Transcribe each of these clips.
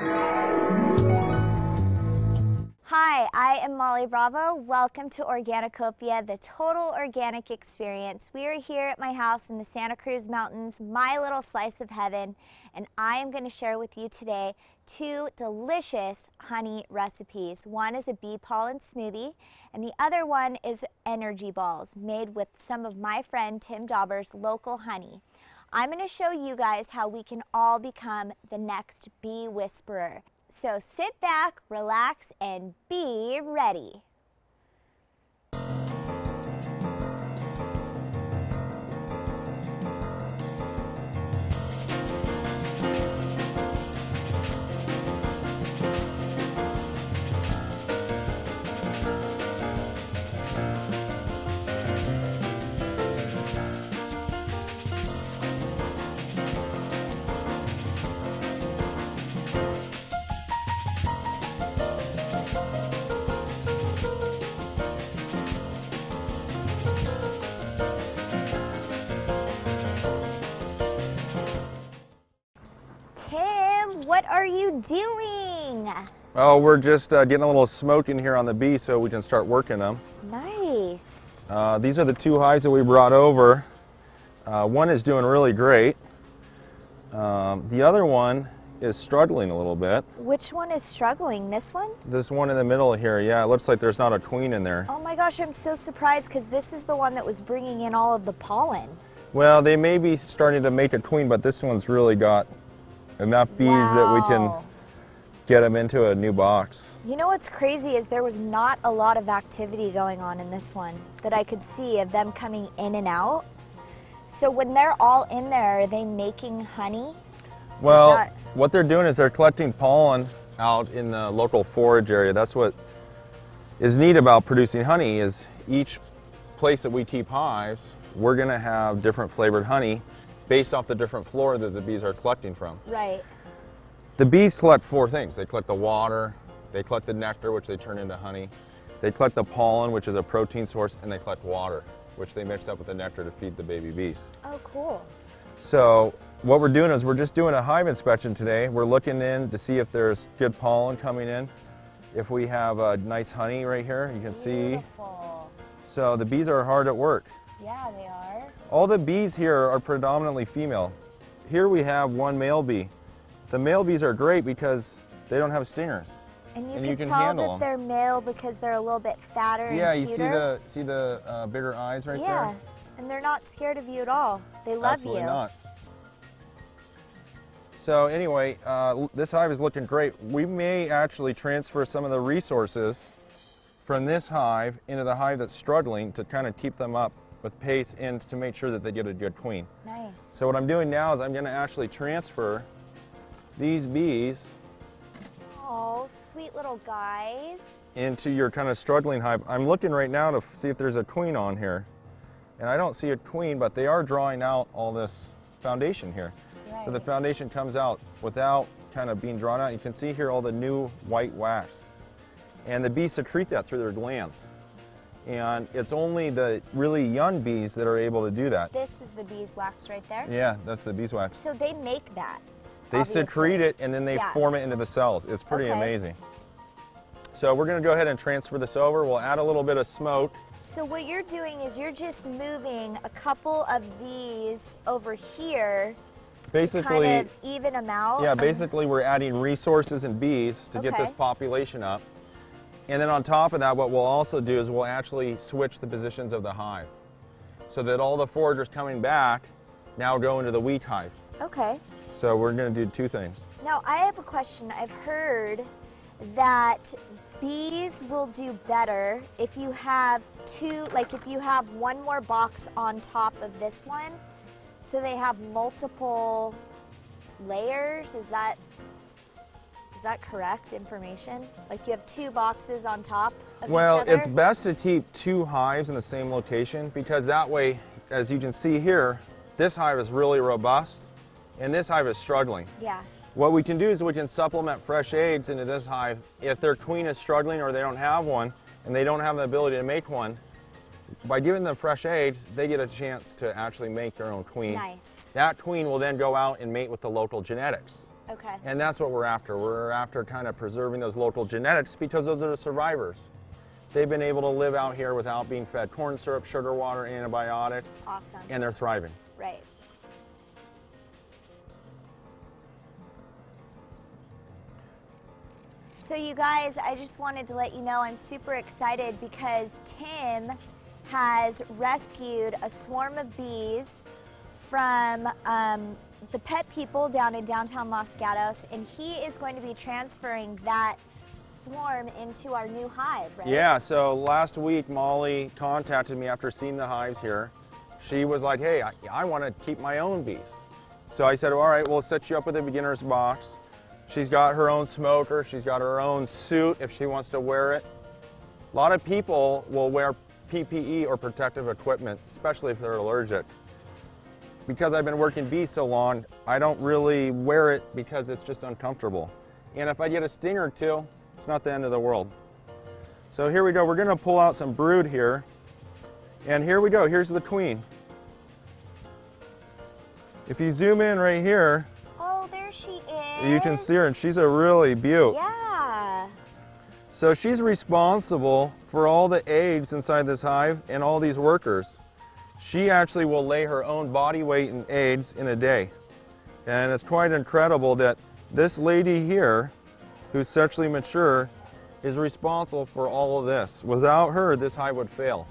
Hi, I am Molly Bravo. Welcome to Organicopia, the total organic experience. We are here at my house in the Santa Cruz Mountains, my little slice of heaven, and I am going to share with you today two delicious honey recipes. One is a bee pollen smoothie, and the other one is energy balls made with some of my friend Tim Dauber's local honey. I'm going to show you guys how we can all become the next bee whisperer. So sit back, relax, and be ready. You doing? Oh, we're just uh, getting a little smoke in here on the bee so we can start working them. Nice. Uh, these are the two hives that we brought over. Uh, one is doing really great. Um, the other one is struggling a little bit. Which one is struggling? This one? This one in the middle here, yeah, it looks like there's not a queen in there. Oh my gosh, I'm so surprised because this is the one that was bringing in all of the pollen. Well, they may be starting to make a queen, but this one's really got enough bees that we can Wow. Get them into a new box. You know what's crazy is there was not a lot of activity going on in this one that I could see of them coming in and out. So when they're all in there, are they making honey? Well, that- what they're doing is they're collecting pollen out in the local forage area. That's what is neat about producing honey is each place that we keep hives, we're going to have different flavored honey based off the different flora that the bees are collecting from. Right. The bees collect four things. They collect the water, they collect the nectar, which they turn into honey. They collect the pollen, which is a protein source, and they collect water, which they mix up with the nectar to feed the baby bees. Oh, cool. So what we're doing is we're just doing a hive inspection today. We're looking in to see if there's good pollen coming in. If we have a nice honey right here, you can see. Beautiful. So the bees are hard at work. Yeah, they are. All the bees here are predominantly female. Here we have one male bee. The male bees are great because they don't have stingers. And you And can you can tell handle that 'em. they're male because they're a little bit fatter Yeah, and you see the see the uh, bigger eyes right yeah. there. Yeah, and they're not scared of you at all. They love Absolutely you. not. So anyway, uh, this hive is looking great. We may actually transfer some of the resources from this hive into the hive that's struggling to kind of keep them up with pace and to make sure that they get a good queen. Nice. So what I'm doing now is I'm going to actually transfer these bees Oh, sweet little guys. into your kind of struggling hive. I'm looking right now to see if there's a queen on here. And I don't see a queen, but they are drawing out all this foundation here. So the foundation comes out without kind of being drawn out. You can see here all the new white wax. And the bees secrete that through their glands. And it's only the really young bees that are able to do that. This is the beeswax right there. Yeah, that's the beeswax. So they make that. They obviously. secrete it and then they Yeah. form it into the cells. It's pretty Okay. amazing. So we're going to go ahead and transfer this over. We'll add a little bit of smoke. So what you're doing is you're just moving a couple of these over here Basically, to kind of even them out. yeah, basically we're adding resources and bees to get this population up. And then on top of that, what we'll also do is we'll actually switch the positions of the hive so that all the foragers coming back now go into the weak hive. Okay. So we're going to do two things. Now I have a question. I've heard that bees will do better if you have two, like if you have one more box on top of this one, so they have multiple layers. Is that is that correct information? Like you have two boxes on top of Well, each other? it's best to keep two hives in the same location because that way, as you can see here, this hive is really robust and this hive is struggling. yeah. What we can do is we can supplement fresh eggs into this hive. If their queen is struggling or they don't have one and they don't have the ability to make one, by giving them fresh eggs, they get a chance to actually make their own queen. Nice. That queen will then go out and mate with the local genetics. Okay. And that's what we're after. We're after kind of preserving those local genetics because those are the survivors. They've been able to live out here without being fed corn syrup, sugar water, antibiotics, Awesome. and they're thriving. right. So you guys, I just wanted to let you know I'm super excited because Tim has rescued a swarm of bees from um, the pet people down in downtown Los Gatos, and he is going to be transferring that swarm into our new hive, right? Yeah, so last week Molly contacted me after seeing the hives here. She was like, hey, I, I want to keep my own bees. So I said, all right, we'll set you up with a beginner's box. She's got her own smoker, she's got her own suit if she wants to wear it. A lot of people will wear PPE or protective equipment, especially if they're allergic. Because I've been working bees so long, I don't really wear it because it's just uncomfortable. And if I get a sting or two, it's not the end of the world. So here we go. We're going to pull out some brood here. And here we go. Here's the queen. If you zoom in right here, you can see her, and she's a really beaut. Yeah. So she's responsible for all the eggs inside this hive and all these workers. She actually will lay her own body weight in eggs in a day. And it's quite incredible that this lady here, who's sexually mature, is responsible for all of this. Without her, this hive would fail.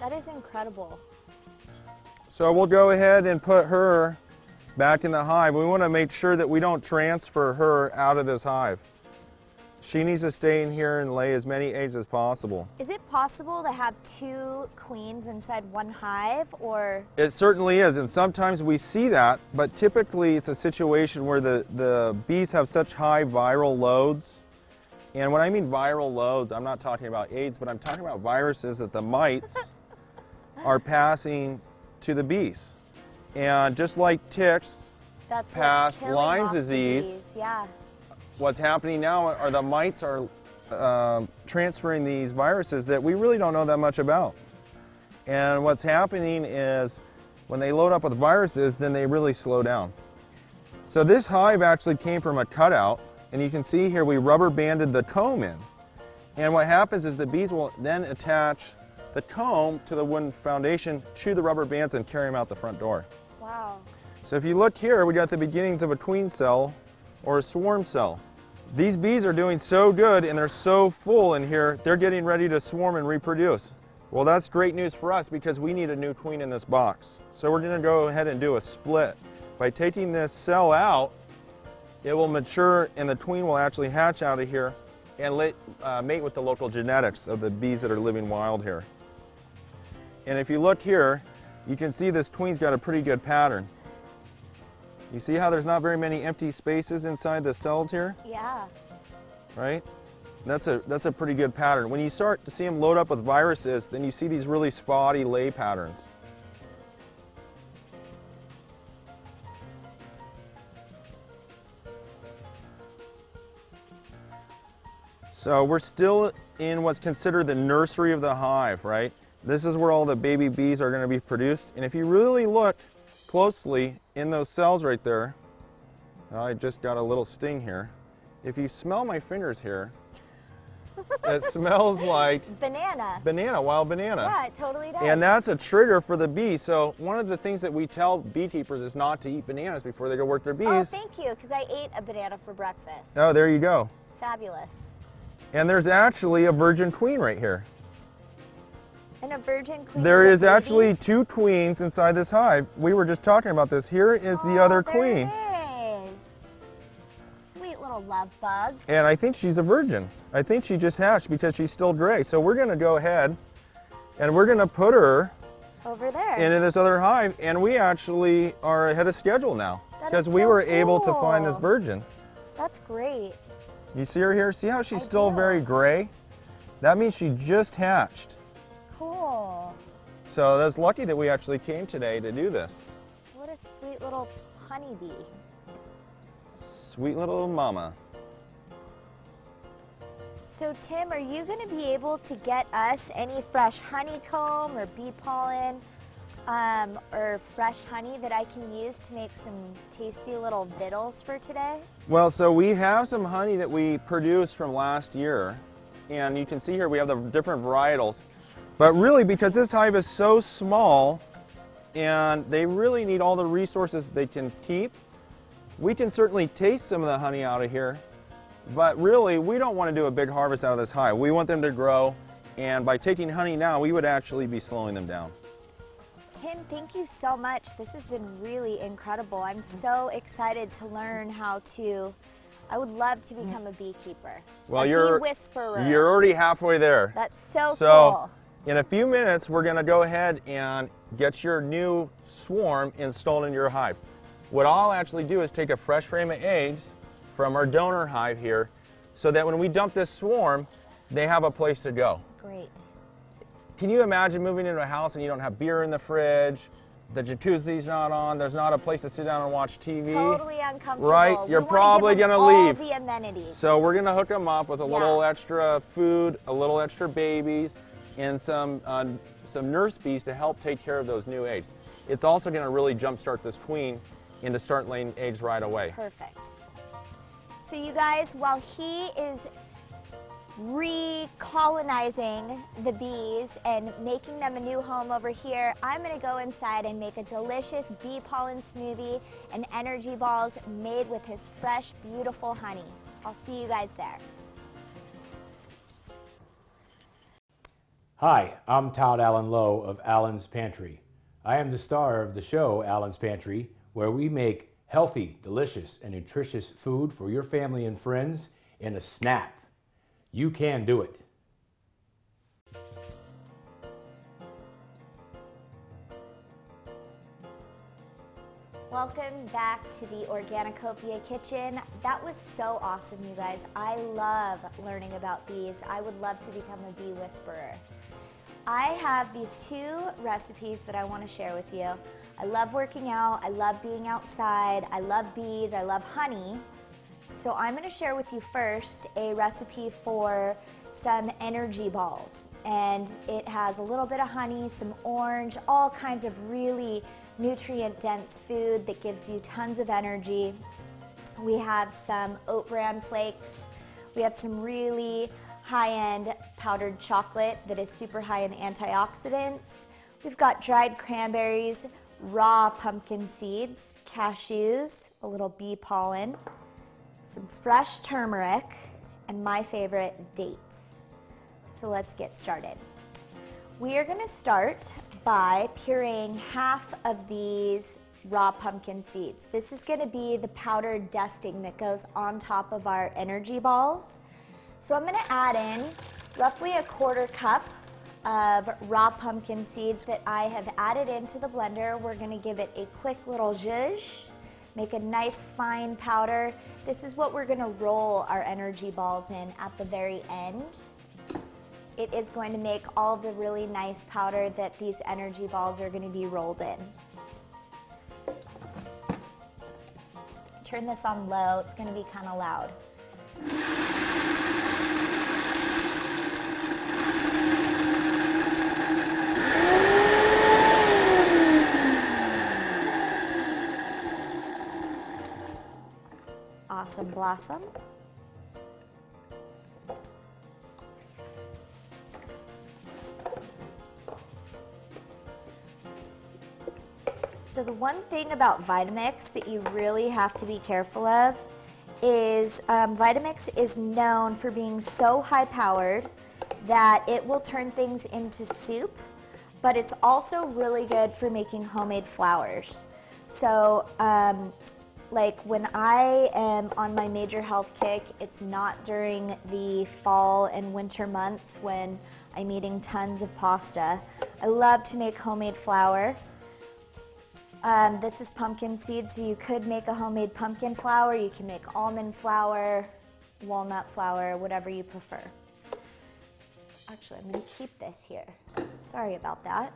That is incredible. So we'll go ahead and put her back in the hive. We want to make sure that we don't transfer her out of this hive. She needs to stay in here and lay as many eggs as possible. Is it possible to have two queens inside one hive or It certainly is, and sometimes we see that, but typically it's a situation where the, the bees have such high viral loads. And when I mean viral loads, I'm not talking about AIDS, but I'm talking about viruses that the mites are passing to the bees. And just like ticks, that's Pass killing Lyme off disease. Yeah. what's happening now are the mites are um transferring these viruses that we really don't know that much about. And what's happening is when they load up with viruses, then they really slow down. So this hive actually came from a cutout, and you can see here we rubber banded the comb in. And what happens is the bees will then attach the comb to the wooden foundation to the rubber bands and carry them out the front door. Wow. So if you look here, we got the beginnings of a queen cell or a swarm cell. These bees are doing so good and they're so full in here, they're getting ready to swarm and reproduce. Well, that's great news for us because we need a new queen in this box. So we're going to go ahead and do a split. By taking this cell out, it will mature and the queen will actually hatch out of here and lit, uh, mate with the local genetics of the bees that are living wild here. And if you look here, you can see this queen's got a pretty good pattern. You see how there's not very many empty spaces inside the cells here, Yeah. right? That's a, that's a pretty good pattern. When you start to see them load up with viruses, then you see these really spotty lay patterns. So we're still in what's considered the nursery of the hive, right? This is where all the baby bees are going to be produced. And if you really look closely in those cells right there, I just got a little sting here. If you smell my fingers here, it smells like Banana. banana, wild banana. Yeah, it totally does. And that's a trigger for the bee. So one of the things that we tell beekeepers is not to eat bananas before they go work their oh, bees. oh, thank you, because I ate a banana for breakfast. oh, there you go. Fabulous. And there's actually a virgin queen right here. And a virgin queen. There is actually two queens inside this hive. We were just talking about this. Here is the Oh, other there queen. Is. Sweet little love bug. And I think she's a virgin. I think she just hatched because she's still gray. So we're going to go ahead and we're going to put her Over there. into this other hive. And we actually are ahead of schedule now because is we so were able to find this virgin. That's great. You see her here? See how she's I still do. very gray? That means she just hatched. So that's lucky that we actually came today to do this. What a sweet little honeybee. Sweet little mama. So, Tim, are you going to be able to get us any fresh honeycomb or bee pollen um, or fresh honey that I can use to make some tasty little vittles for today? Well, so we have some honey that we produced from last year, and you can see here we have the different varietals. But really, because this hive is so small, and they really need all the resources they can keep, we can certainly taste some of the honey out of here, but really, we don't want to do a big harvest out of this hive. We want them to grow, and by taking honey now, we would actually be slowing them down. Tim, thank you so much. This has been really incredible. I'm so excited to learn how to. I would love to become a beekeeper. Well, a you're bee whisperer. you're already halfway there. That's so, So, cool. In a few minutes, we're going to go ahead and get your new swarm installed in your hive. What I'll actually do is take a fresh frame of eggs from our donor hive here so that when we dump this swarm, they have a place to go. Great. Can you imagine moving into a house and you don't have beer in the fridge, the jacuzzi's not on, there's not a place to sit down and watch TV? Totally uncomfortable. Right, you're wanna probably gonna leave. the amenities. So we're gonna hook them up with a little Yeah. extra food, a little extra babies, and some uh, some nurse bees to help take care of those new eggs. It's also gonna really jumpstart this queen into start laying eggs right away. Perfect. So, you guys, while he is recolonizing the bees and making them a new home over here, I'm going to go inside and make a delicious bee pollen smoothie and energy balls made with his fresh, beautiful honey. I'll see you guys there. Hi, I'm Todd Allen Lowe of Allen's Pantry. I am the star of the show Allen's Pantry, where we make healthy, delicious, and nutritious food for your family and friends in a snap. You can do it. Welcome back to the Organicopia kitchen. That was so awesome, you guys. I love learning about bees. I would love to become a bee whisperer. I have these two recipes that I want to share with you. I love working out, I love being outside, I love bees, I love honey. So I'm going to share with you first a recipe for some energy balls. And it has a little bit of honey, some orange, all kinds of really nutrient dense food that gives you tons of energy. We have some oat bran flakes. We have some really high end powdered chocolate that is super high in antioxidants. We've got dried cranberries, raw pumpkin seeds, cashews, a little bee pollen, some fresh turmeric, and my favorite, dates. So let's get started. We are going to start by pureeing half of these raw pumpkin seeds. This is going to be the powdered dusting that goes on top of our energy balls. So I'm going to add in roughly a quarter cup of raw pumpkin seeds that I have added into the blender. We're going to give it a quick little zhuzh, make a nice fine powder. This is what we're going to roll our energy balls in at the very end. It is going to make all the really nice powder that these energy balls are going to be rolled in. Turn this on low, it's going to be kind of loud. Awesome Blossom. So the one thing about Vitamix that you really have to be careful of is um, Vitamix is known for being so high powered that it will turn things into soup, but it's also really good for making homemade flours. So, um, like when I am on my major health kick, it's not during the fall and winter months when I'm eating tons of pasta. I love to make homemade flour. Um, this is pumpkin seed, so you could make a homemade pumpkin flour. You can make almond flour, walnut flour, whatever you prefer. Actually, I'm going to keep this here. Sorry about that.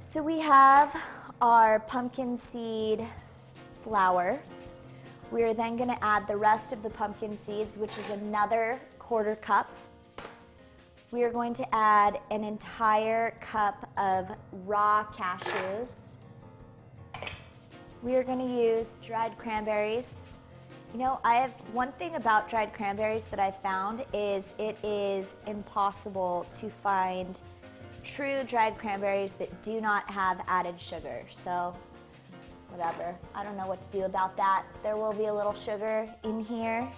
So we have our pumpkin seed flour. We are then going to add the rest of the pumpkin seeds, which is another quarter cup. we are going to add an entire cup of raw cashews. We are going to use dried cranberries. You know, I have one thing about dried cranberries that I found is it is impossible to find true dried cranberries that do not have added sugar. So, whatever. I don't know what to do about that. There will be a little sugar in here.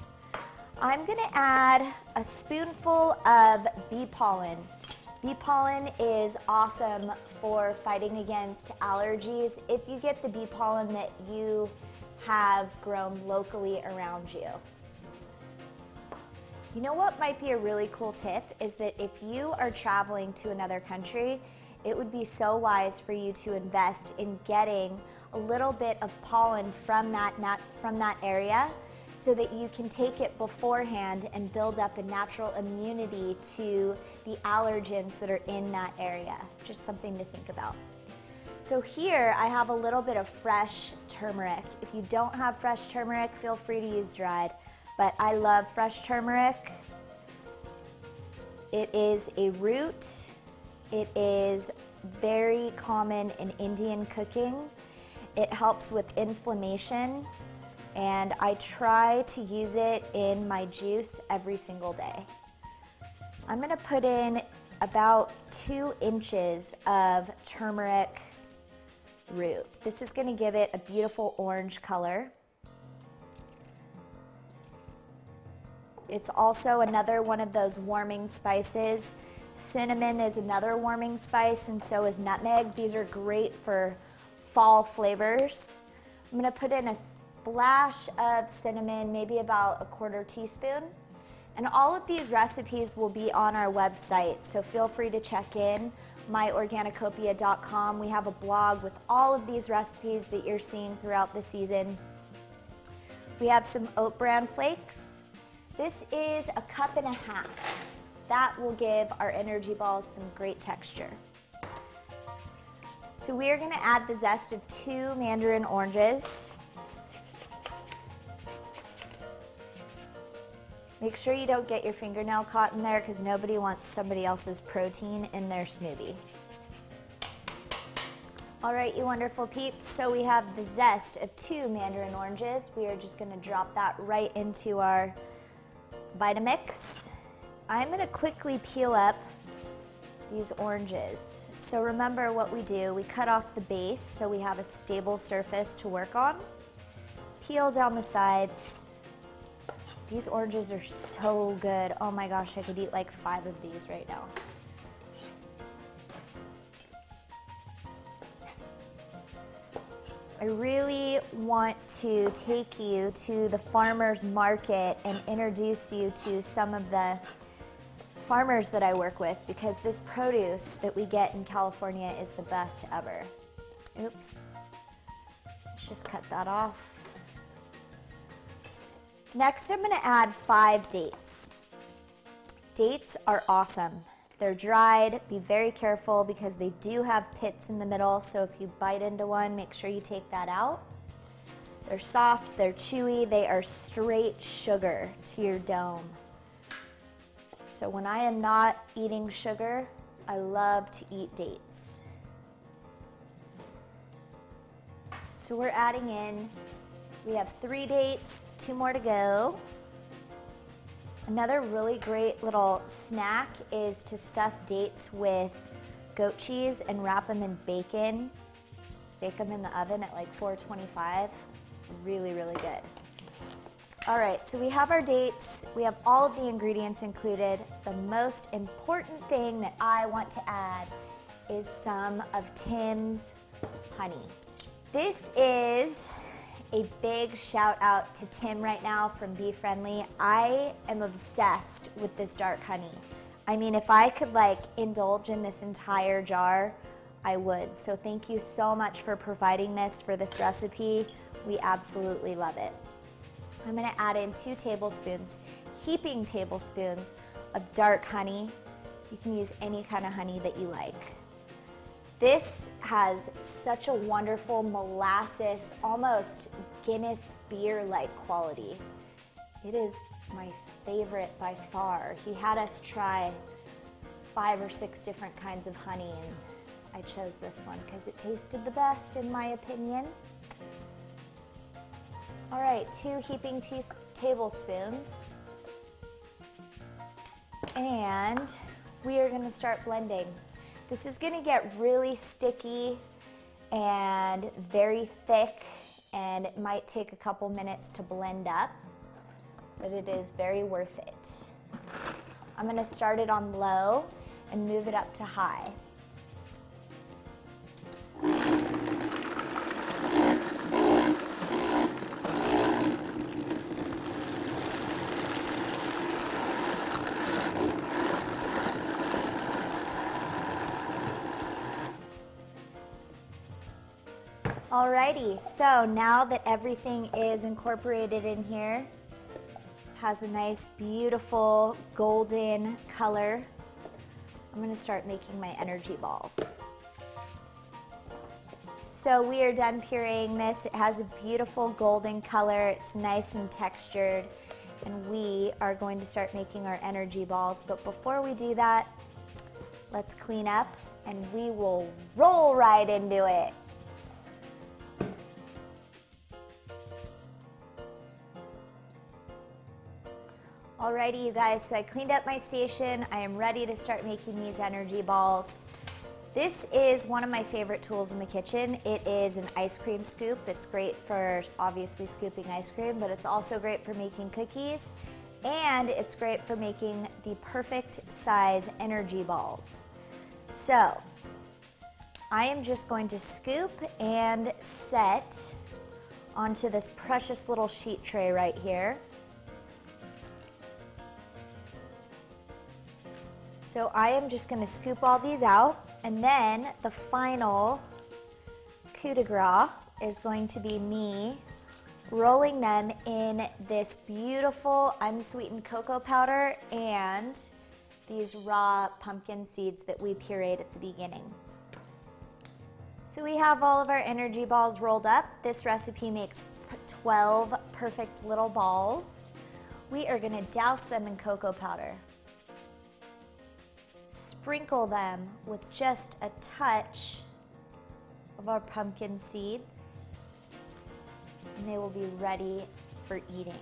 I'm gonna add a spoonful of bee pollen. Bee pollen is awesome for fighting against allergies if you get the bee pollen that you have grown locally around you. You know what might be a really cool tip is that if you are traveling to another country, it would be so wise for you to invest in getting a little bit of pollen from that, from that area so that you can take it beforehand and build up a natural immunity to the allergens that are in that area. Just something to think about. So here I have a little bit of fresh turmeric. If you don't have fresh turmeric, feel free to use dried, but I love fresh turmeric. It is a root. It is very common in Indian cooking. It helps with inflammation and I try to use it in my juice every single day. I'm gonna put in about two inches of turmeric root. This is gonna give it a beautiful orange color. It's also another one of those warming spices. Cinnamon is another warming spice and so is nutmeg. These are great for fall flavors. I'm gonna put in a splash of cinnamon, maybe about a quarter teaspoon. And all of these recipes will be on our website, so feel free to check in myorganicopia.com. We have a blog with all of these recipes that you're seeing throughout the season. We have some oat bran flakes. This is a cup and a half. That will give our energy balls some great texture. So we are going to add the zest of two mandarin oranges. Make sure you don't get your fingernail caught in there because nobody wants somebody else's protein in their smoothie. All right, you wonderful peeps. So we have the zest of two mandarin oranges. We are just gonna drop that right into our Vitamix. I'm gonna quickly peel up these oranges. So remember what we do. We cut off the base so we have a stable surface to work on. Peel down the sides these oranges are so good. Oh my gosh, I could eat like five of these right now. I really want to take you to the farmer's market and introduce you to some of the farmers that I work with because this produce that we get in California is the best ever. Oops. Let's just cut that off. Next, I'm gonna add five dates. Dates are awesome. They're dried. Be very careful because they do have pits in the middle, so if you bite into one, make sure you take that out. They're soft, they're chewy, they are straight sugar to your dome. So when I am not eating sugar, I love to eat dates. So we're adding in we have three dates, two more to go. Another really great little snack is to stuff dates with goat cheese and wrap them in bacon. Bake them in the oven at like 425. Really, really good. All right, so we have our dates. We have all of the ingredients included. The most important thing that I want to add is some of Tim's honey. This is a big shout out to Tim right now from Bee Friendly. I am obsessed with this dark honey. I mean, if I could like indulge in this entire jar, I would. So thank you so much for providing this for this recipe. We absolutely love it. I'm gonna add in two tablespoons, heaping tablespoons of dark honey. You can use any kind of honey that you like. This has such a wonderful molasses, almost Guinness beer-like quality. It is my favorite by far. He had us try five or six different kinds of honey, and I chose this one because it tasted the best, in my opinion. All right, two heaping tea tablespoons. And we are gonna start blending. This is gonna get really sticky and very thick and it might take a couple minutes to blend up, but it is very worth it. I'm gonna start it on low and move it up to high. Alrighty, so now that everything is incorporated in here, has a nice beautiful golden color, I'm gonna start making my energy balls. So we are done pureeing this. It has a beautiful golden color. It's nice and textured. And we are going to start making our energy balls. But before we do that, let's clean up and we will roll right into it. Alrighty, guys, so I cleaned up my station. I am ready to start making these energy balls. This is one of my favorite tools in the kitchen. It is an ice cream scoop. It's great for obviously scooping ice cream, but it's also great for making cookies. And it's great for making the perfect size energy balls. So, I am just going to scoop and set onto this precious little sheet tray right here. So I am just gonna scoop all these out and then the final coup de grace is going to be me rolling them in this beautiful unsweetened cocoa powder and these raw pumpkin seeds that we pureed at the beginning. So we have all of our energy balls rolled up. This recipe makes 12 perfect little balls. We are gonna douse them in cocoa powder sprinkle them with just a touch of our pumpkin seeds and they will be ready for eating.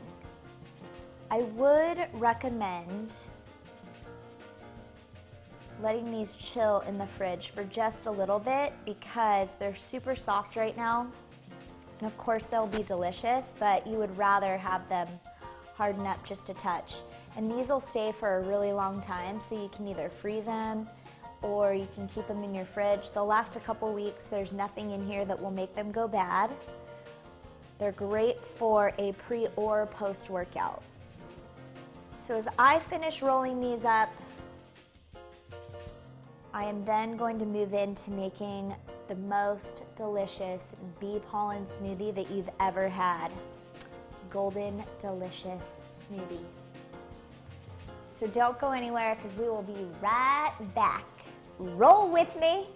I would recommend letting these chill in the fridge for just a little bit because they're super soft right now. And of course they'll be delicious, but you would rather have them harden up just a touch. And these will stay for a really long time, so you can either freeze them or you can keep them in your fridge. They'll last a couple weeks. There's nothing in here that will make them go bad. They're great for a pre or post workout. So as I finish rolling these up, I am then going to move into making the most delicious bee pollen smoothie that you've ever had. Golden Delicious Smoothie. So don't go anywhere because we will be right back. Roll with me.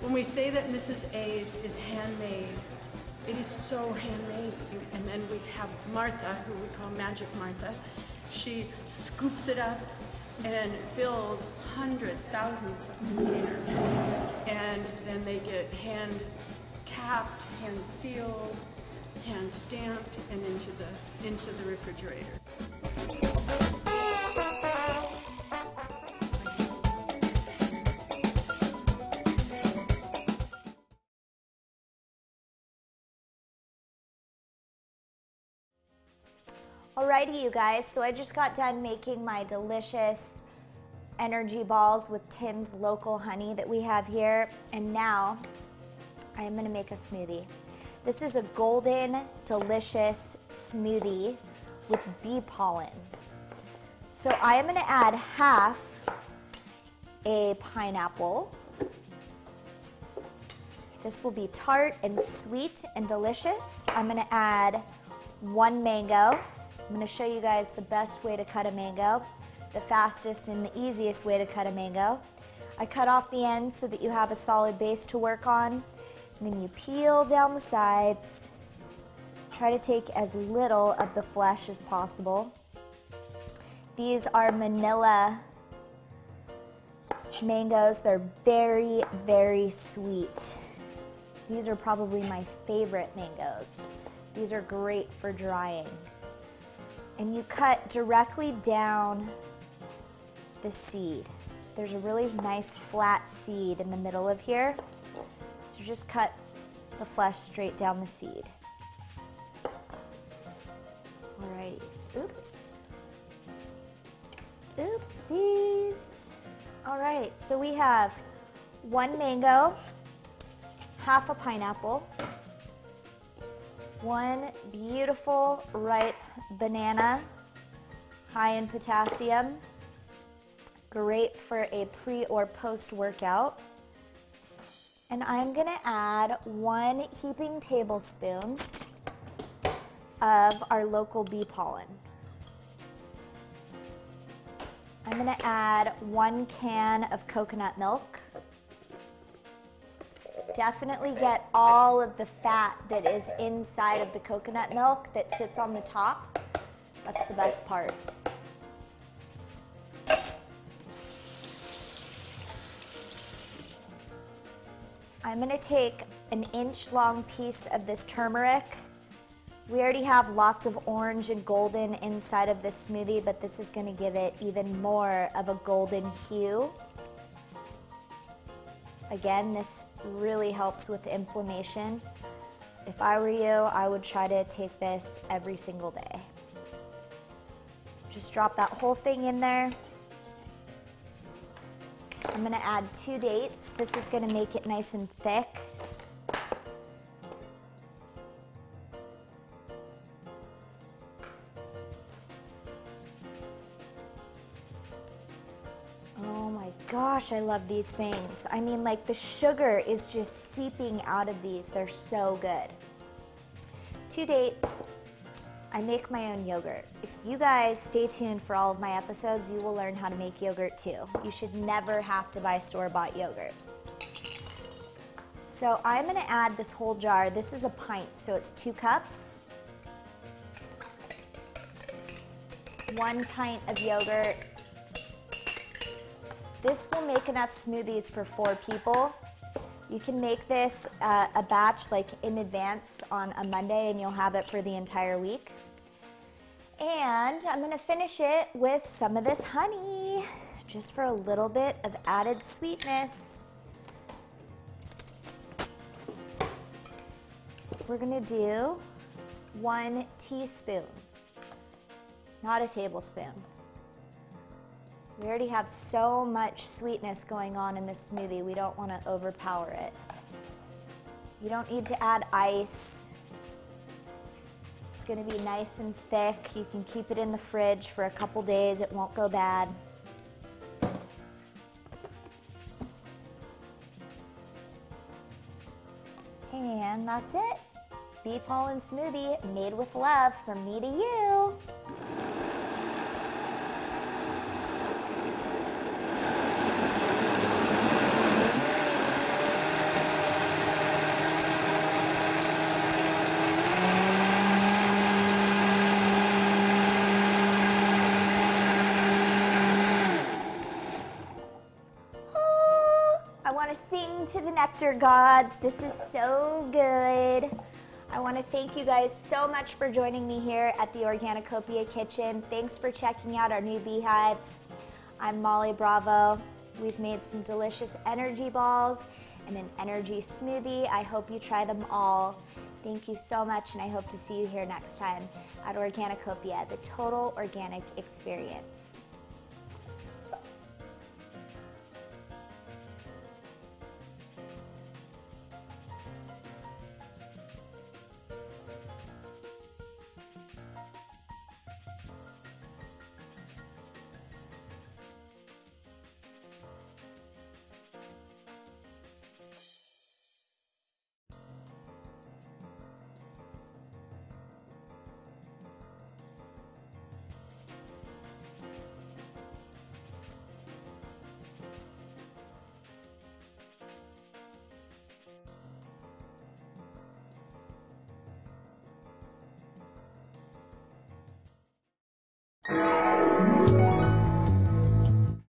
When we say that Mrs. A's is handmade, it is so handmade. And then we have Martha, who we call Magic Martha. She scoops it up and fills hundreds, thousands of containers. And then they get hand capped, hand sealed, hand stamped, and into the, into the refrigerator. Alrighty, you guys, so I just got done making my delicious energy balls with Tim's local honey that we have here. And now I am gonna make a smoothie. This is a golden, delicious smoothie with bee pollen. So I am gonna add half a pineapple. This will be tart and sweet and delicious. I'm gonna add one mango. I'm going to show you guys the best way to cut a mango, the fastest and the easiest way to cut a mango. I cut off the ends so that you have a solid base to work on. And then you peel down the sides. Try to take as little of the flesh as possible. These are manila mangoes. They're very, very sweet. These are probably my favorite mangoes. These are great for drying. And you cut directly down the seed. There's a really nice flat seed in the middle of here. So just cut the flesh straight down the seed. Alrighty. Oops. Oopsies. All right, so we have one mango, half a pineapple, one beautiful ripe banana, high in potassium, great for a pre or post workout. And I'm gonna add one heaping tablespoon of our local bee pollen. I'm gonna add one can of coconut milk. Definitely get all of the fat that is inside of the coconut milk that sits on the top. That's the best part. I'm gonna take an inch long piece of this turmeric we already have lots of orange and golden inside of this smoothie, but this is gonna give it even more of a golden hue. Again, this really helps with inflammation. If I were you, I would try to take this every single day. Just drop that whole thing in there. I'm gonna add two dates. This is gonna make it nice and thick. Gosh, I love these things. I mean, like the sugar is just seeping out of these. They're so good. Two dates. I make my own yogurt. If you guys stay tuned for all of my episodes, you will learn how to make yogurt too. You should never have to buy store-bought yogurt. So I'm gonna add this whole jar. This is a pint, so it's two cups. One pint of yogurt, this will make enough smoothies for four people. You can make this uh, a batch like in advance on a Monday and you'll have it for the entire week. And I'm gonna finish it with some of this honey, just for a little bit of added sweetness. We're gonna do one teaspoon, not a tablespoon. We already have so much sweetness going on in this smoothie, we don't want to overpower it. You don't need to add ice. It's going to be nice and thick. You can keep it in the fridge for a couple days, it won't go bad. And that's it. Bee pollen smoothie made with love from me to you. Nectar gods. This is so good. I want to thank you guys so much for joining me here at the Organicopia Kitchen. Thanks for checking out our new beehives. I'm Molly Bravo. We've made some delicious energy balls and an energy smoothie. I hope you try them all. Thank you so much, and I hope to see you here next time at Organicopia, the total organic experience.